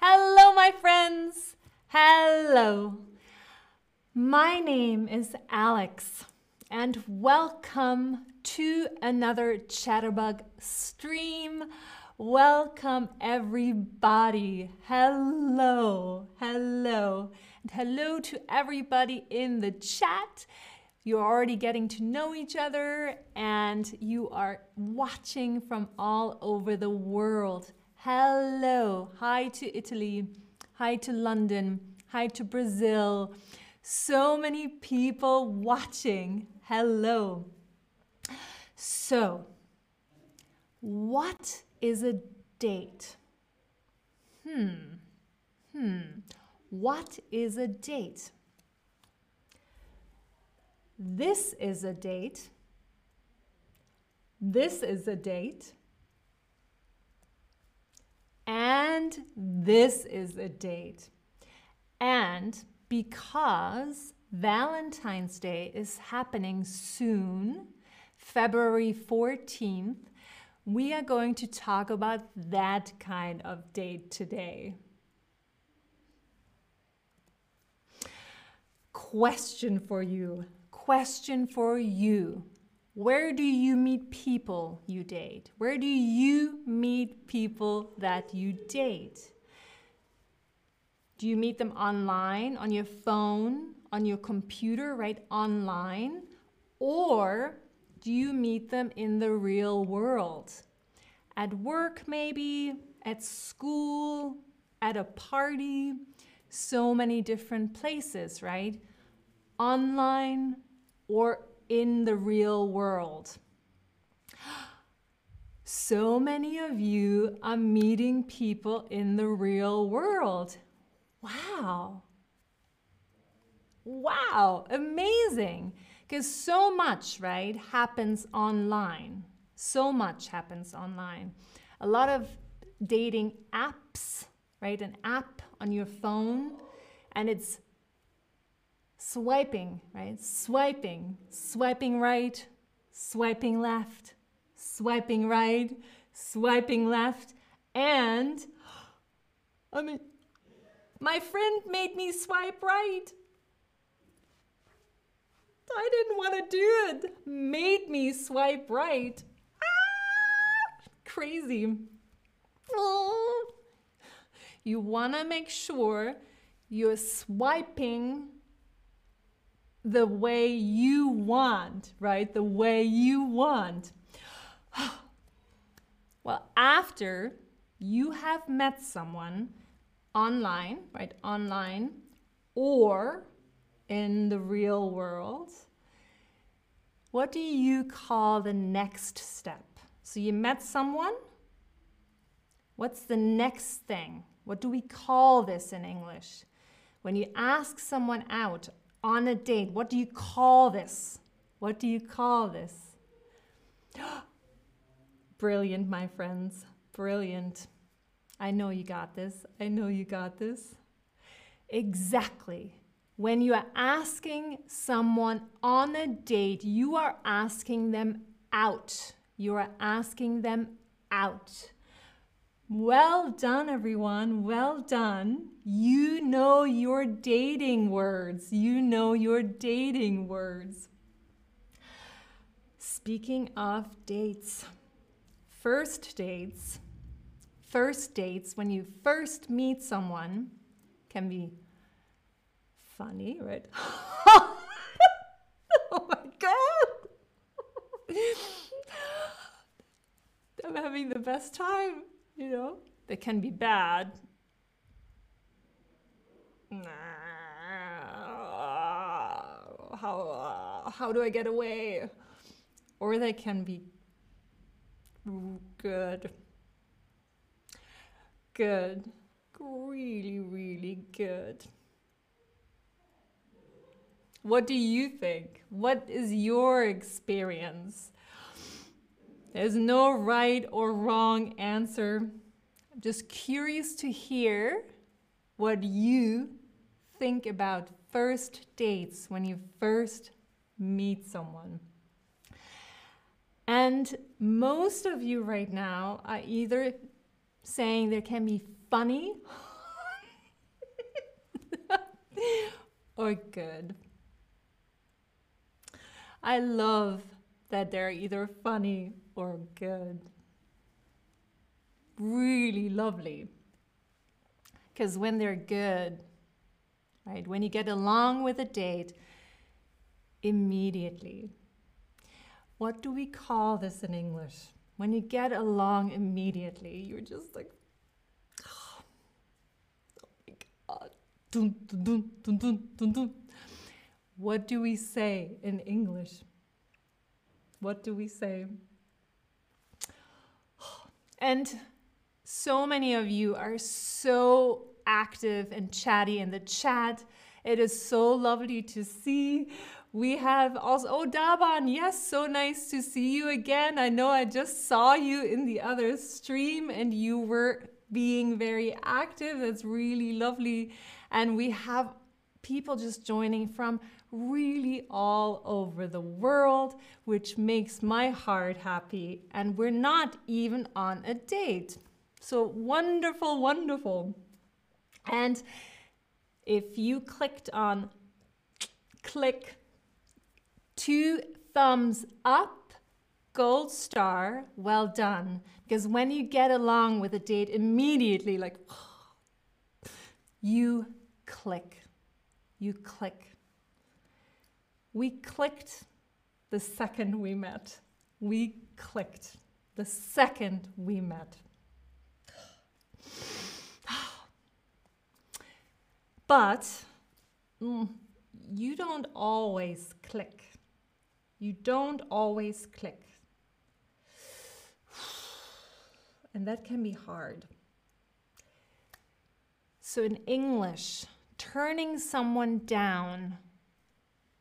Hello, my friends. Hello. My name is Alex, and welcome to another Chatterbug stream. Welcome, everybody. Hello, hello, and hello to everybody in the chat. You're already getting to know each other, and you are watching from all over the world. Hello. Hi to Italy. Hi to London. Hi to Brazil. So many people watching. Hello. So, what is a date? Hmm. Hmm. What is a date? This is a date. This is a date. And this is a date. And because Valentine's Day is happening soon, February 14th, we are going to talk about that kind of date today. Question for you. Question for you. Where do you meet people you date? Where do you meet people that you date? Do you meet them online, on your phone, on your computer, right? Online? Or do you meet them in the real world? At work, maybe, at school, at a party, so many different places, right? Online or in the real world. So many of you are meeting people in the real world. Wow. Wow, amazing. Because so much, right, happens online. So much happens online. A lot of dating apps, right? An app on your phone, and it's swiping, right? Swiping, swiping right, swiping left, swiping right, swiping left, and I mean, my friend made me swipe right. I didn't want to do it. Made me swipe right. Ah, crazy. Oh. You want to make sure you're swiping the way you want, right? The way you want. well, after you have met someone online, right? Online or in the real world, what do you call the next step? So you met someone. What's the next thing? What do we call this in English? When you ask someone out on a date. What do you call this? What do you call this? Brilliant, my friends. Brilliant. I know you got this. I know you got this. Exactly. When you are asking someone on a date, you are asking them out. You are asking them out. Well done, everyone. Well done. You know your dating words. You know your dating words. Speaking of dates, first dates, first dates, when you first meet someone, can be funny, right? oh my God! I'm having the best time you know, they can be bad. How, how do I get away? Or they can be good. Good. Really, really good. What do you think? What is your experience? There's no right or wrong answer. I'm just curious to hear what you think about first dates when you first meet someone. And most of you right now are either saying there can be funny or good. I love that they're either funny or good. Really lovely. Because when they're good, right, when you get along with a date, immediately. What do we call this in English? When you get along immediately, you're just like, oh, my God. Dun, dun, dun, dun, dun, dun. What do we say in English? What do we say? And so many of you are so active and chatty in the chat. It is so lovely to see. We have also, oh, Daban, yes, so nice to see you again. I know I just saw you in the other stream and you were being very active. That's really lovely. And we have people just joining from really all over the world, which makes my heart happy. And we're not even on a date. So wonderful, wonderful. And if you clicked on click two thumbs up, gold star, well done. Because when you get along with a date immediately, like, you click. You click. We clicked the second we met. We clicked the second we met. But mm, you don't always click. You don't always click. And that can be hard. So, in English, turning someone down,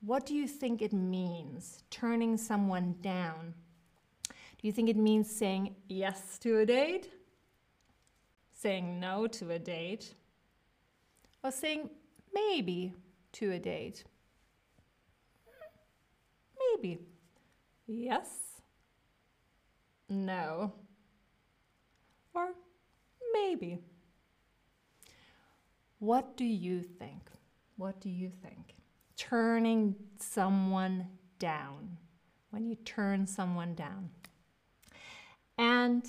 what do you think it means? Turning someone down. Do you think it means saying yes to a date? Saying no to a date? Or saying maybe to a date? Maybe. Yes. No. Or maybe. What do you think? What do you think? Turning someone down. When you turn someone down. And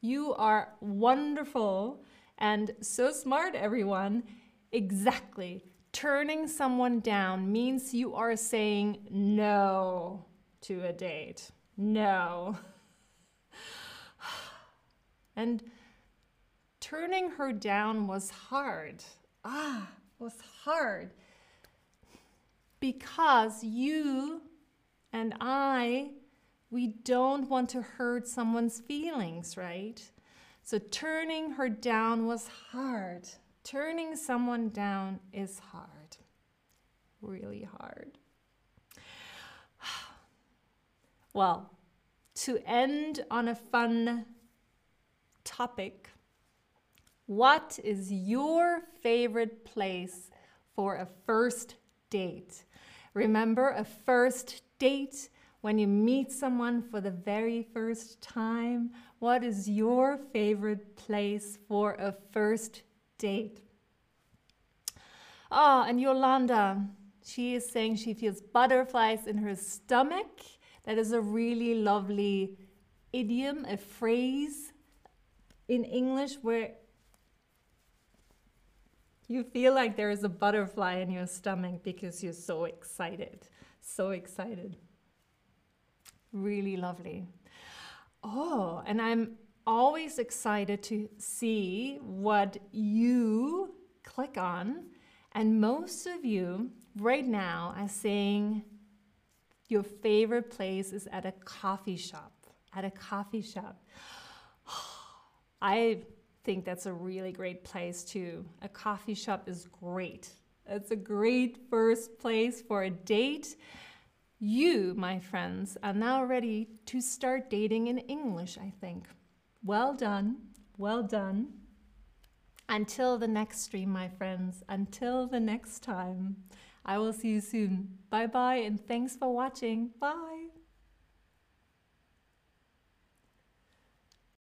you are wonderful and so smart, everyone. Exactly. Turning someone down means you are saying no to a date. No. And turning her down was hard. Ah, was hard. Because you and I, we don't want to hurt someone's feelings, right? So turning her down was hard. Turning someone down is hard, really hard. Well, to end on a fun topic, what is your favorite place for a first date? Remember, a first date when you meet someone for the very first time? What is your favorite place for a first date. Oh, and Yolanda, she is saying she feels butterflies in her stomach. That is a really lovely idiom, a phrase in English where you feel like there is a butterfly in your stomach because you're so excited. So excited. Really lovely. Oh, and I'm always excited to see what you click on. And most of you right now are saying your favorite place is at a coffee shop. At a coffee shop. I think that's a really great place too. A coffee shop is great. It's a great first place for a date. You, my friends, are now ready to start dating in English, I think. Well done. Well done. Until the next stream, my friends. Until the next time. I will see you soon. Bye bye, and thanks for watching. Bye.